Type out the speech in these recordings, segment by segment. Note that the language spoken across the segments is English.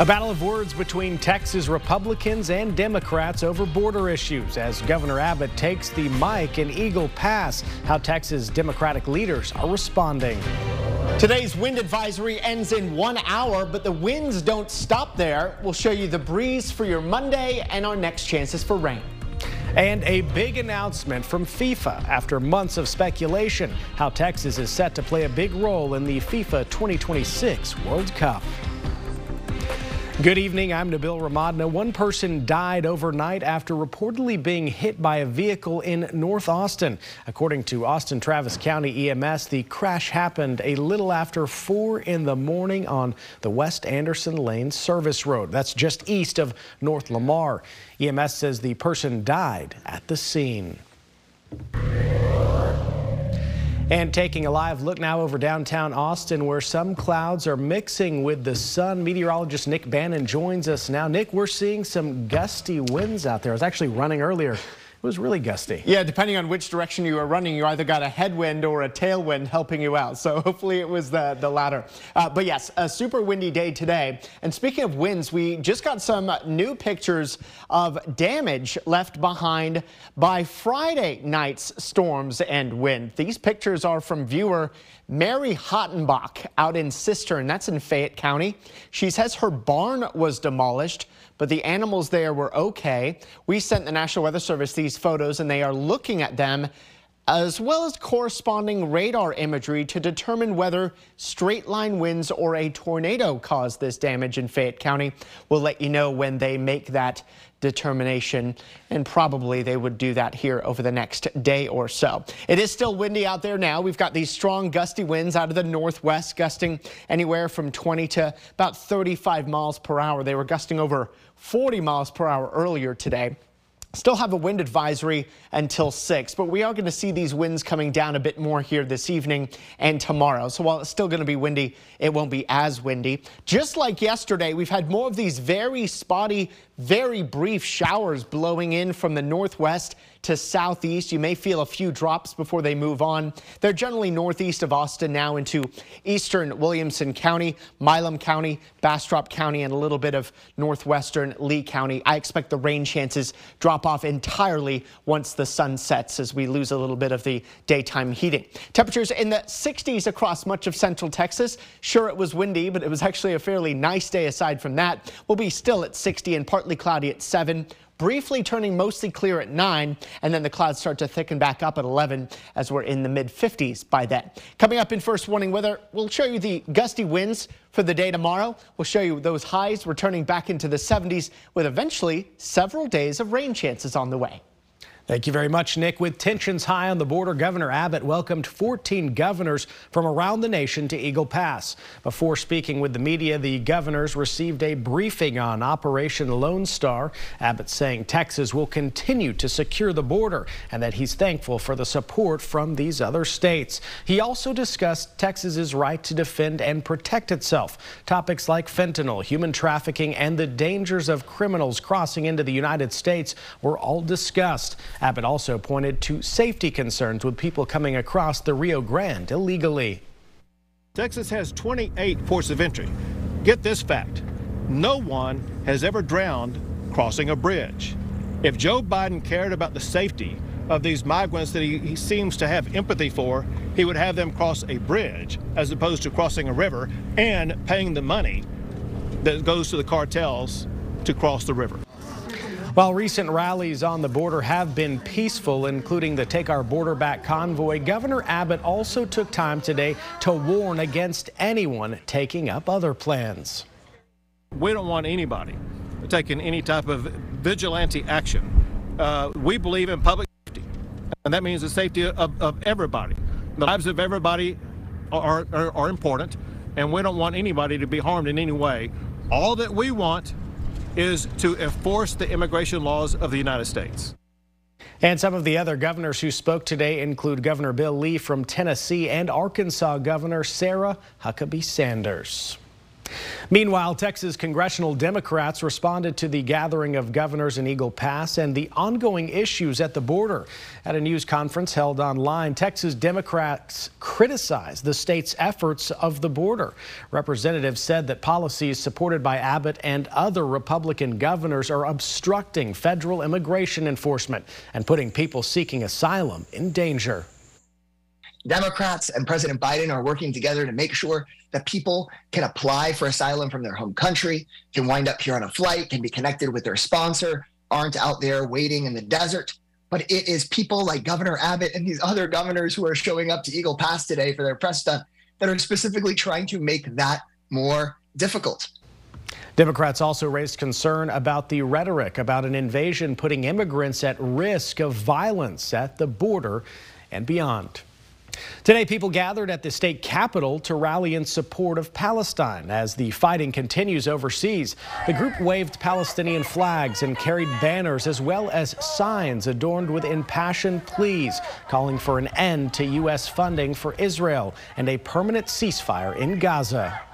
A battle of words between Texas Republicans and Democrats over border issues as Governor Abbott takes the mic in Eagle Pass. How Texas Democratic leaders are responding. Today's wind advisory ends in one hour, but the winds don't stop there. We'll show you the breeze for your Monday and our next chances for rain. And a big announcement from FIFA after months of speculation. How Texas is set to play a big role in the FIFA 2026 World Cup. Good evening. I'm Nabil Ramadna. One person died overnight after reportedly being hit by a vehicle in North Austin. According to Austin Travis County EMS, the crash happened a little after 4 in the morning on the West Anderson Lane Service Road. That's just east of North Lamar. EMS says the person died at the scene. And taking a live look now over downtown Austin, where some clouds are mixing with the sun. Meteorologist Nick Bannon joins us now. Nick, we're seeing some gusty winds out there. I was actually running earlier it was really gusty. Yeah, depending on which direction you were running, you either got a headwind or a tailwind helping you out. So hopefully it was the, the latter. Uh, but yes, a super windy day today. And speaking of winds, we just got some new pictures of damage left behind by Friday night's storms and wind. These pictures are from viewer Mary Hottenbach out in Cistern. That's in Fayette County. She says her barn was demolished but the animals there were okay. We sent the National Weather Service these photos and they are looking at them as well as corresponding radar imagery to determine whether straight line winds or a tornado caused this damage in Fayette County. We'll let you know when they make that determination and probably they would do that here over the next day or so. It is still windy out there now. We've got these strong gusty winds out of the northwest gusting anywhere from 20 to about 35 miles per hour. They were gusting over 40 miles per hour earlier today. Still have a wind advisory until 6, but we are going to see these winds coming down a bit more here this evening and tomorrow. So while it's still going to be windy, it won't be as windy. Just like yesterday, we've had more of these very spotty, very brief showers blowing in from the northwest to southeast. You may feel a few drops before they move on. They're generally northeast of Austin now into eastern Williamson County, Milam County, Bastrop County, and a little bit of northwestern Lee County. I expect the rain chances drop off entirely once the sun sets as we lose a little bit of the daytime heating. Temperatures in the 60s across much of central Texas. Sure, it was windy, but it was actually a fairly nice day aside from that. We'll be still at 60 and partly cloudy at 7 briefly turning mostly clear at 9, and then the clouds start to thicken back up at 11 as we're in the mid 50s by then. Coming up in first warning weather, we'll show you the gusty winds for the day tomorrow. We'll show you those highs returning back into the 70s with eventually several days of rain chances on the way. Thank you very much, Nick. With tensions high on the border, Governor Abbott welcomed 14 governors from around the nation to Eagle Pass. Before speaking with the media, the governors received a briefing on Operation Lone Star. Abbott saying Texas will continue to secure the border and that he's thankful for the support from these other states. He also discussed Texas's right to defend and protect itself. Topics like fentanyl, human trafficking, and the dangers of criminals crossing into the United States were all discussed. Abbott also pointed to safety concerns with people coming across the Rio Grande illegally. Texas has 28 ports of entry. Get this fact no one has ever drowned crossing a bridge. If Joe Biden cared about the safety of these migrants that he, he, seems to have empathy for, he would have them cross a bridge as opposed to crossing a river and paying the money that goes to the cartels to cross the river. While recent rallies on the border have been peaceful, including the Take Our Border Back convoy, Governor Abbott also took time today to warn against anyone taking up other plans. We don't want anybody taking any type of vigilante action. Uh, we believe in public safety, and that means the safety of, of everybody. The lives of everybody are, are, are important, and we don't want anybody to be harmed in any way. All that we want is to enforce the immigration laws of the United States. And some of the other governors who spoke today include Governor Bill Lee from Tennessee and Arkansas Governor Sarah Huckabee Sanders. Meanwhile, Texas congressional Democrats responded to the gathering of governors in Eagle Pass and the ongoing issues at the border. At a news conference held online, Texas Democrats criticized the state's efforts of the border. Representatives said that policies supported by Abbott and other Republican governors are obstructing federal immigration enforcement and putting people seeking asylum in danger. Democrats and President Biden are working together to make sure that people can apply for asylum from their home country, can wind up here on a flight, can be connected with their sponsor, aren't out there waiting in the desert. But it is people like Governor Abbott and these other governors who are showing up to Eagle Pass today for their press stunt that are specifically trying to make that more difficult. Democrats also raised concern about the rhetoric about an invasion putting immigrants at risk of violence at the border and beyond. Today, people gathered at the state capitol to rally in support of Palestine as the fighting continues overseas. The group waved Palestinian flags and carried banners as well as signs adorned with impassioned pleas calling for an end to U.S. funding for Israel and a permanent ceasefire in Gaza.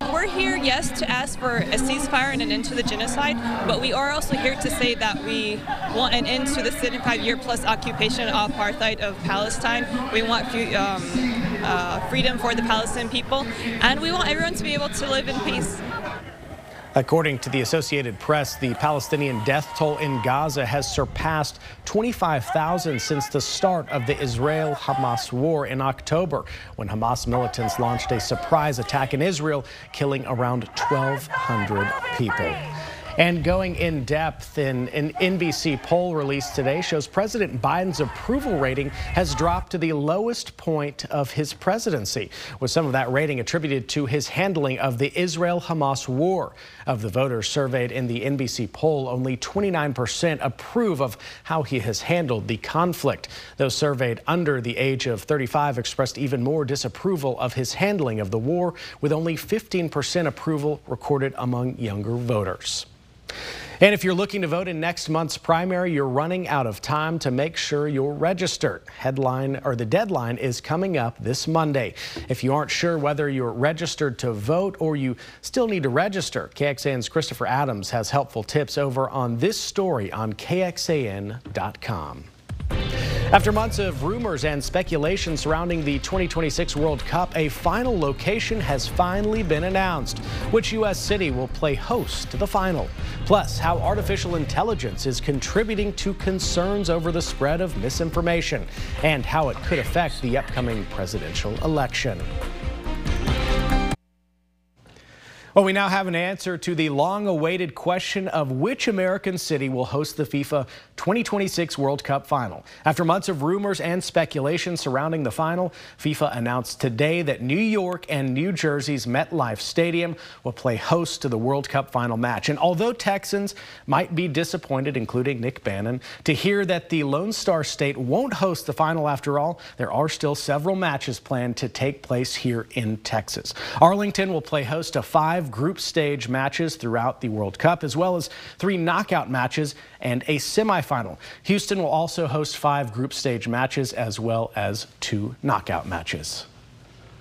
We're here, yes, to ask for a ceasefire and an end to the genocide, but we are also here to say that we want an end to the 75-year plus occupation of apartheid of Palestine. We want um, uh, freedom for the Palestinian people, and we want everyone to be able to live in peace. According to the Associated Press, the Palestinian death toll in Gaza has surpassed 25,000 since the start of the Israel Hamas war in October, when Hamas militants launched a surprise attack in Israel, killing around 1,200 people. And going in depth in an NBC poll released today shows President Biden's approval rating has dropped to the lowest point of his presidency, with some of that rating attributed to his handling of the Israel Hamas war. Of the voters surveyed in the NBC poll, only 29% approve of how he has handled the conflict. Those surveyed under the age of 35 expressed even more disapproval of his handling of the war, with only 15% approval recorded among younger voters. And if you're looking to vote in next month's primary, you're running out of time to make sure you're registered. Headline or the deadline is coming up this Monday. If you aren't sure whether you're registered to vote or you still need to register, KXAN's Christopher Adams has helpful tips over on this story on KXAN.com. After months of rumors and speculation surrounding the 2026 World Cup, a final location has finally been announced. Which U.S. city will play host to the final? Plus, how artificial intelligence is contributing to concerns over the spread of misinformation and how it could affect the upcoming presidential election. Well, we now have an answer to the long awaited question of which American city will host the FIFA 2026 World Cup final. After months of rumors and speculation surrounding the final, FIFA announced today that New York and New Jersey's MetLife Stadium will play host to the World Cup final match. And although Texans might be disappointed, including Nick Bannon, to hear that the Lone Star State won't host the final after all, there are still several matches planned to take place here in Texas. Arlington will play host to five five group stage matches throughout the World Cup, as well as three knockout matches and a semifinal. Houston will also host five group stage matches, as well as two knockout matches.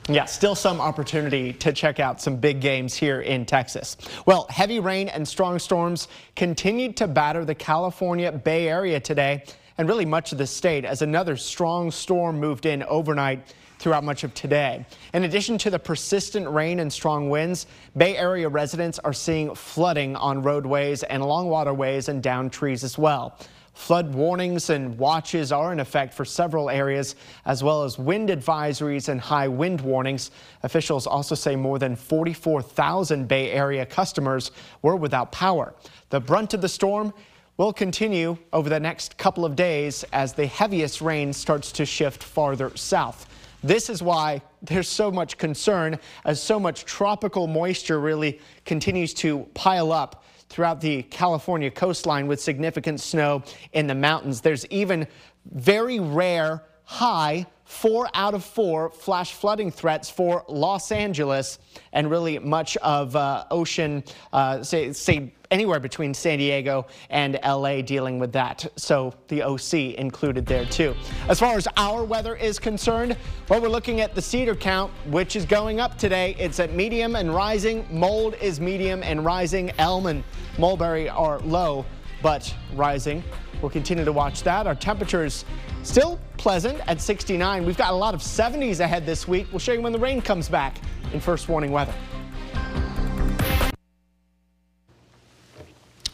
Yeah, still some opportunity to check out some big games here in Texas. Well, heavy rain and strong storms continued to batter the California Bay Area today and really much of the state as another strong storm moved in overnight throughout much of today. In addition to the persistent rain and strong winds, Bay Area residents are seeing flooding on roadways and along waterways and down trees as well. Flood warnings and watches are in effect for several areas, as well as wind advisories and high wind warnings. Officials also say more than 44,000 Bay Area customers were without power. The brunt of the storm will continue over the next couple of days as the heaviest rain starts to shift farther south. This is why there's so much concern as so much tropical moisture really continues to pile up throughout the California coastline with significant snow in the mountains. There's even very rare high four out of four flash flooding threats for Los Angeles and really much of uh, ocean, uh, say, say anywhere between San Diego and LA dealing with that. So the OC included there too. As far as our weather is concerned, well, we're looking at the cedar count, which is going up today. It's at medium and rising. Mold is medium and rising. Elm and mulberry are low, but rising. We'll continue to watch that. Our temperatures still pleasant at 69. We've got a lot of 70s ahead this week. We'll show you when the rain comes back in first warning weather.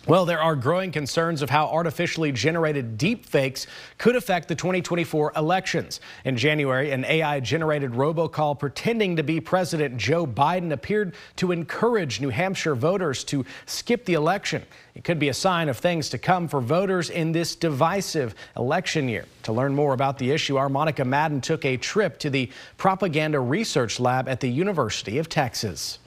Well, there are growing concerns of how artificially generated deepfakes could affect the 2024 elections. In January, an AI generated robocall pretending to be President Joe Biden appeared to encourage New Hampshire voters to skip the election. It could be a sign of things to come for voters in this divisive election year. To learn more about the issue, our Monica Madden took a trip to the Propaganda Research Lab at the University of Texas.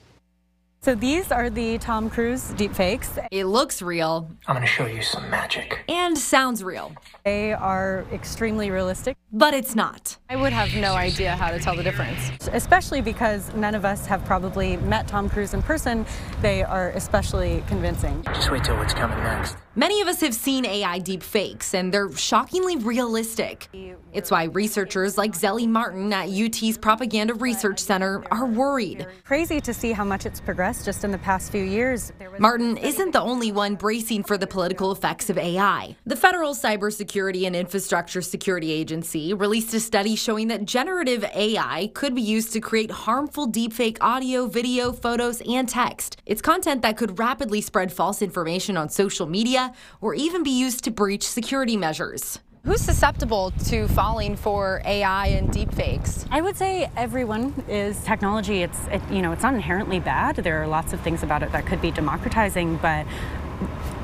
So these are the Tom Cruise deepfakes. It looks real. I'm going to show you some magic. And sounds real. They are extremely realistic. But it's not. I would have no idea how to tell the difference, especially because none of us have probably met Tom Cruise in person. They are especially convincing. Just wait till what's coming next. Many of us have seen AI deepfakes, and they're shockingly realistic. It's why researchers like Zelly Martin at UT's Propaganda Research Center are worried. Crazy to see how much it's progressed just in the past few years. Martin isn't the only one bracing for the political effects of AI. The Federal Cybersecurity and Infrastructure Security Agency released a study showing that generative AI could be used to create harmful deepfake audio, video, photos, and text. It's content that could rapidly spread false information on social media or even be used to breach security measures. Who's susceptible to falling for AI and deepfakes? I would say everyone is. Technology, it's it, you know, it's not inherently bad. There are lots of things about it that could be democratizing, but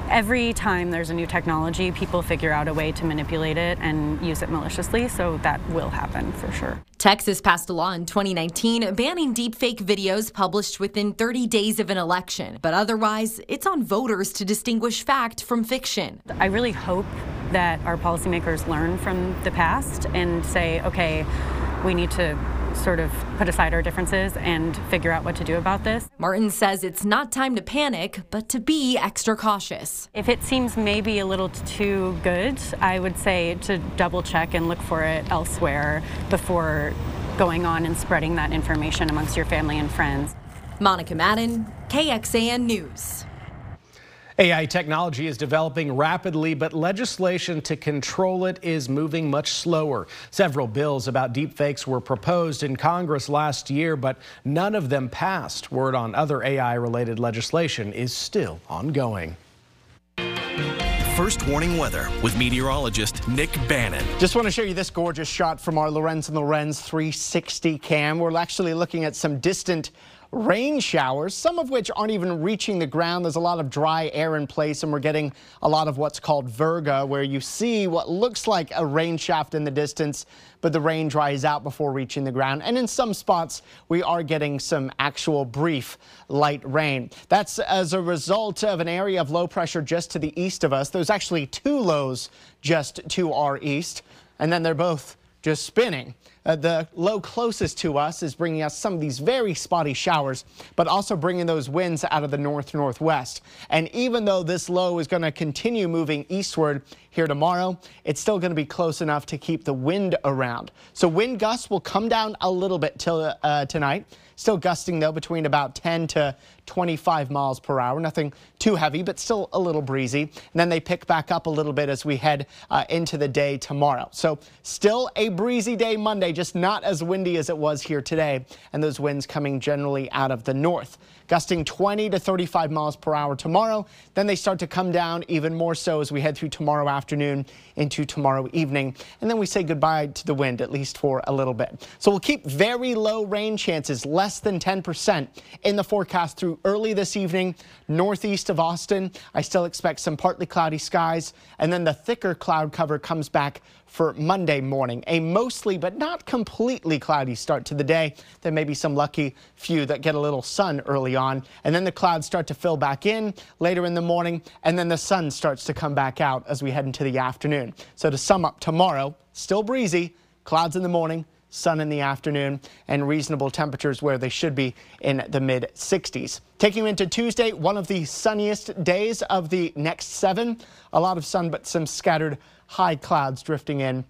every time there's a new technology, people figure out a way to manipulate it and use it maliciously, so that will happen for sure. Texas passed a law in 2019 banning deepfake videos published within 30 days of an election, but otherwise, it's on voters to distinguish fact from fiction. I really hope that our policymakers learn from the past and say, okay, we need to sort of put aside our differences and figure out what to do about this. Martin says it's not time to panic, but to be extra cautious. If it seems maybe a little too good, I would say to double check and look for it elsewhere before going on and spreading that information amongst your family and friends. Monica Madden, KXAN News. AI technology is developing rapidly, but legislation to control it is moving much slower. Several bills about deepfakes were proposed in Congress last year, but none of them passed. Word on other AI related legislation is still ongoing. First warning weather with meteorologist Nick Bannon. Just want to show you this gorgeous shot from our Lorenz and Lorenz 360 cam. We're actually looking at some distant rain showers, some of which aren't even reaching the ground. There's a lot of dry air in place, and we're getting a lot of what's called virga, where you see what looks like a rain shaft in the distance, but the rain dries out before reaching the ground. And in some spots, we are getting some actual brief light rain. That's as a result of an area of low pressure just to the east of us. There's actually two lows just to our east, and then they're both just spinning. Uh, the low closest to us is bringing us some of these very spotty showers, but also bringing those winds out of the north northwest. And even though this low is going to continue moving eastward here tomorrow, it's still going to be close enough to keep the wind around. So wind gusts will come down a little bit till uh, tonight. Still gusting though between about 10 to 25 miles per hour. Nothing too heavy, but still a little breezy. And then they pick back up a little bit as we head uh, into the day tomorrow. So still a breezy day Monday, just not as windy as it was here today. And those winds coming generally out of the north gusting 20 to 35 miles per hour tomorrow. Then they start to come down even more so as we head through tomorrow afternoon into tomorrow evening. And then we say goodbye to the wind, at least for a little bit. So we'll keep very low rain chances, less than 10% in the forecast through early this evening, northeast of Austin. I still expect some partly cloudy skies, and then the thicker cloud cover comes back for Monday morning. A mostly but not completely cloudy start to the day. There may be some lucky few that get a little sun early on, and then the clouds start to fill back in later in the morning, and then the sun starts to come back out as we head into the afternoon. So to sum up tomorrow, still breezy, Clouds in the morning, sun in the afternoon, and reasonable temperatures where they should be in the mid 60s. Taking into Tuesday, one of the sunniest days of the next seven. A lot of sun, but some scattered high clouds drifting in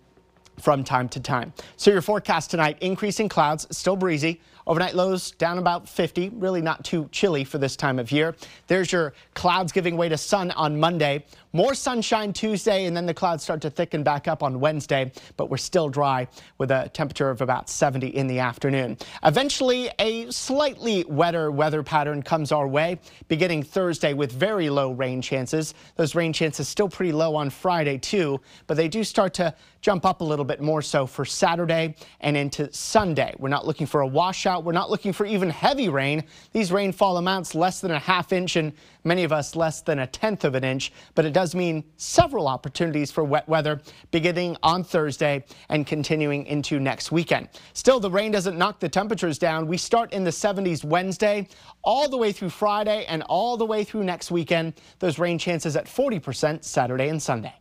from time to time. So your forecast tonight, increasing clouds, still breezy. Overnight lows down about 50, really not too chilly for this time of year. There's your clouds giving way to sun on Monday. More sunshine Tuesday, and then the clouds start to thicken back up on Wednesday, but we're still dry with a temperature of about 70 in the afternoon. Eventually, a slightly wetter weather pattern comes our way, beginning Thursday with very low rain chances. Those rain chances still pretty low on Friday, too, but they do start to jump up a little bit more so for Saturday and into Sunday. We're not looking for a washout. We're not looking for even heavy rain. These rainfall amounts less than a half inch and many of us less than a tenth of an inch, but it does mean several opportunities for wet weather beginning on Thursday and continuing into next weekend. Still, the rain doesn't knock the temperatures down. We start in the 70s Wednesday all the way through Friday and all the way through next weekend. Those rain chances at 40% Saturday and Sunday.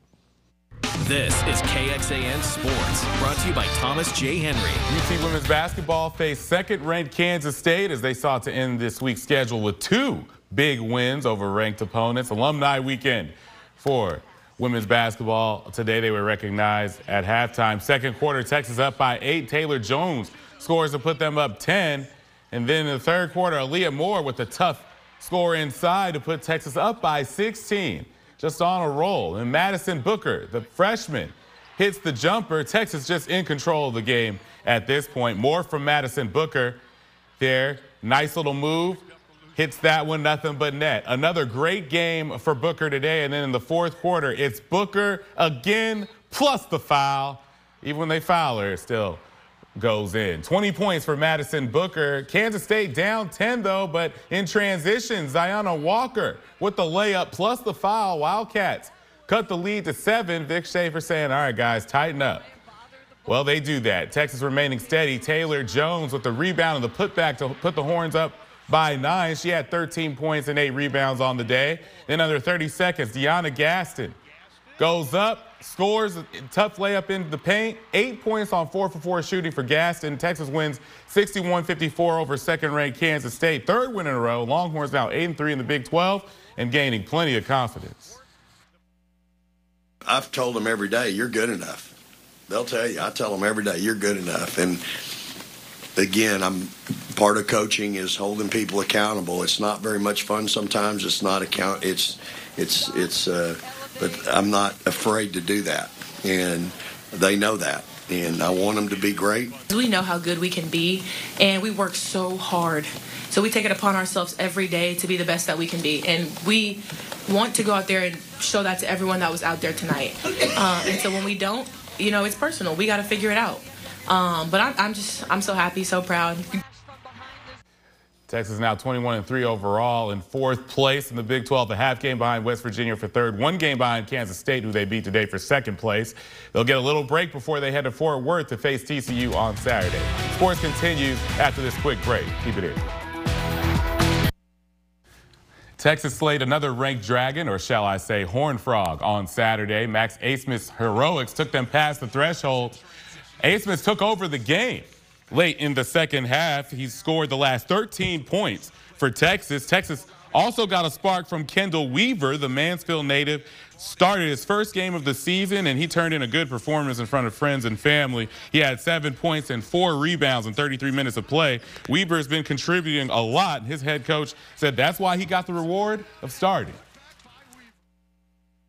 This is KXAN Sports, brought to you by Thomas J. Henry. UT women's basketball faced second-ranked Kansas State as they sought to end this week's schedule with two big wins over ranked opponents. Alumni weekend for women's basketball. Today they were recognized at halftime. Second quarter, Texas up by eight. Taylor Jones scores to put them up 10. And then in the third quarter, Aaliyah Moore with a tough score inside to put Texas up by 16. Just on a roll. And Madison Booker, the freshman, hits the jumper. Texas just in control of the game at this point. More from Madison Booker there. Nice little move hits that one, nothing but net. Another great game for Booker today. And then in the fourth quarter, it's Booker again, plus the foul. Even when they foul her, still goes in. 20 points for Madison Booker. Kansas State down 10, though, but in transition, Zyanna Walker with the layup plus the foul. Wildcats cut the lead to seven. Vic Schaefer saying, all right, guys, tighten up. Well, they do that. Texas remaining steady. Taylor Jones with the rebound and the putback to put the horns up by nine. She had 13 points and eight rebounds on the day. In under 30 seconds, Deanna Gaston goes up, scores a tough layup into the paint. Eight points on four for four shooting for Gaston. Texas wins 61-54 over second-ranked Kansas State. Third win in a row. Longhorns now 8 and 3 in the Big 12 and gaining plenty of confidence. I've told them every day, you're good enough. They'll tell you. I tell them every day, you're good enough. And again, I'm part of coaching is holding people accountable. It's not very much fun sometimes. It's not account. It's it's it's. Uh, but I'm not afraid to do that, and they know that. And I want them to be great. We know how good we can be, and we work so hard. So we take it upon ourselves every day to be the best that we can be, and we want to go out there and show that to everyone that was out there tonight. Uh, and so when we don't, you know, it's personal. We got to figure it out. Um, but I'm, I'm just, I'm so happy, so proud. Texas now 21 and 3 overall in fourth place in the Big 12, a half game behind West Virginia for third, one game behind Kansas State, who they beat today for second place. They'll get a little break before they head to Fort Worth to face TCU on Saturday. Sports continues after this quick break. Keep it here. Texas slayed another ranked dragon, or shall I say horn frog, on Saturday. Max Abmas' heroics took them past the threshold. Abmas took over the game late in the second half. He scored the last 13 points for Texas. Texas also got a spark from Chendall Weaver, the Mansfield native. Started his first game of the season, and he turned in a good performance in front of friends and family. He had seven points and four rebounds in 33 minutes of play. Weaver has been contributing a lot. His head coach said that's why he got the reward of starting.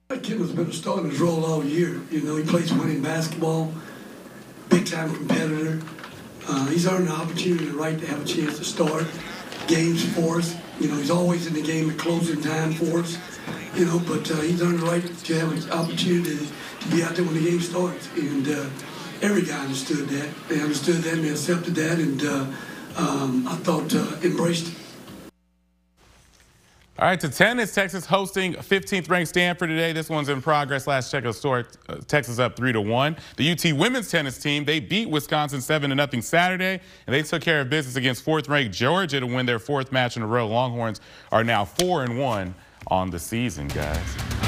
That kid was been starting his role all year. You know, he plays winning basketball, big time competitor. Uh, he's earned the opportunity, the right to have a chance to start games for us. You know, he's always in the game at closing time for us. You know, but uh, he's earned the right to have an opportunity to be out there when the game starts. And uh, every guy understood that. They understood that and they accepted that, and uh, um, I thought uh, embraced it. All right, to tennis, Texas hosting 15th ranked Stanford today. This one's in progress. Last check of the store, uh, Texas up three to one. The UT women's tennis team they beat Wisconsin seven to nothing Saturday, and they took care of business against fourth ranked Georgia to win their fourth match in a row. Longhorns are now four and one on the season, guys.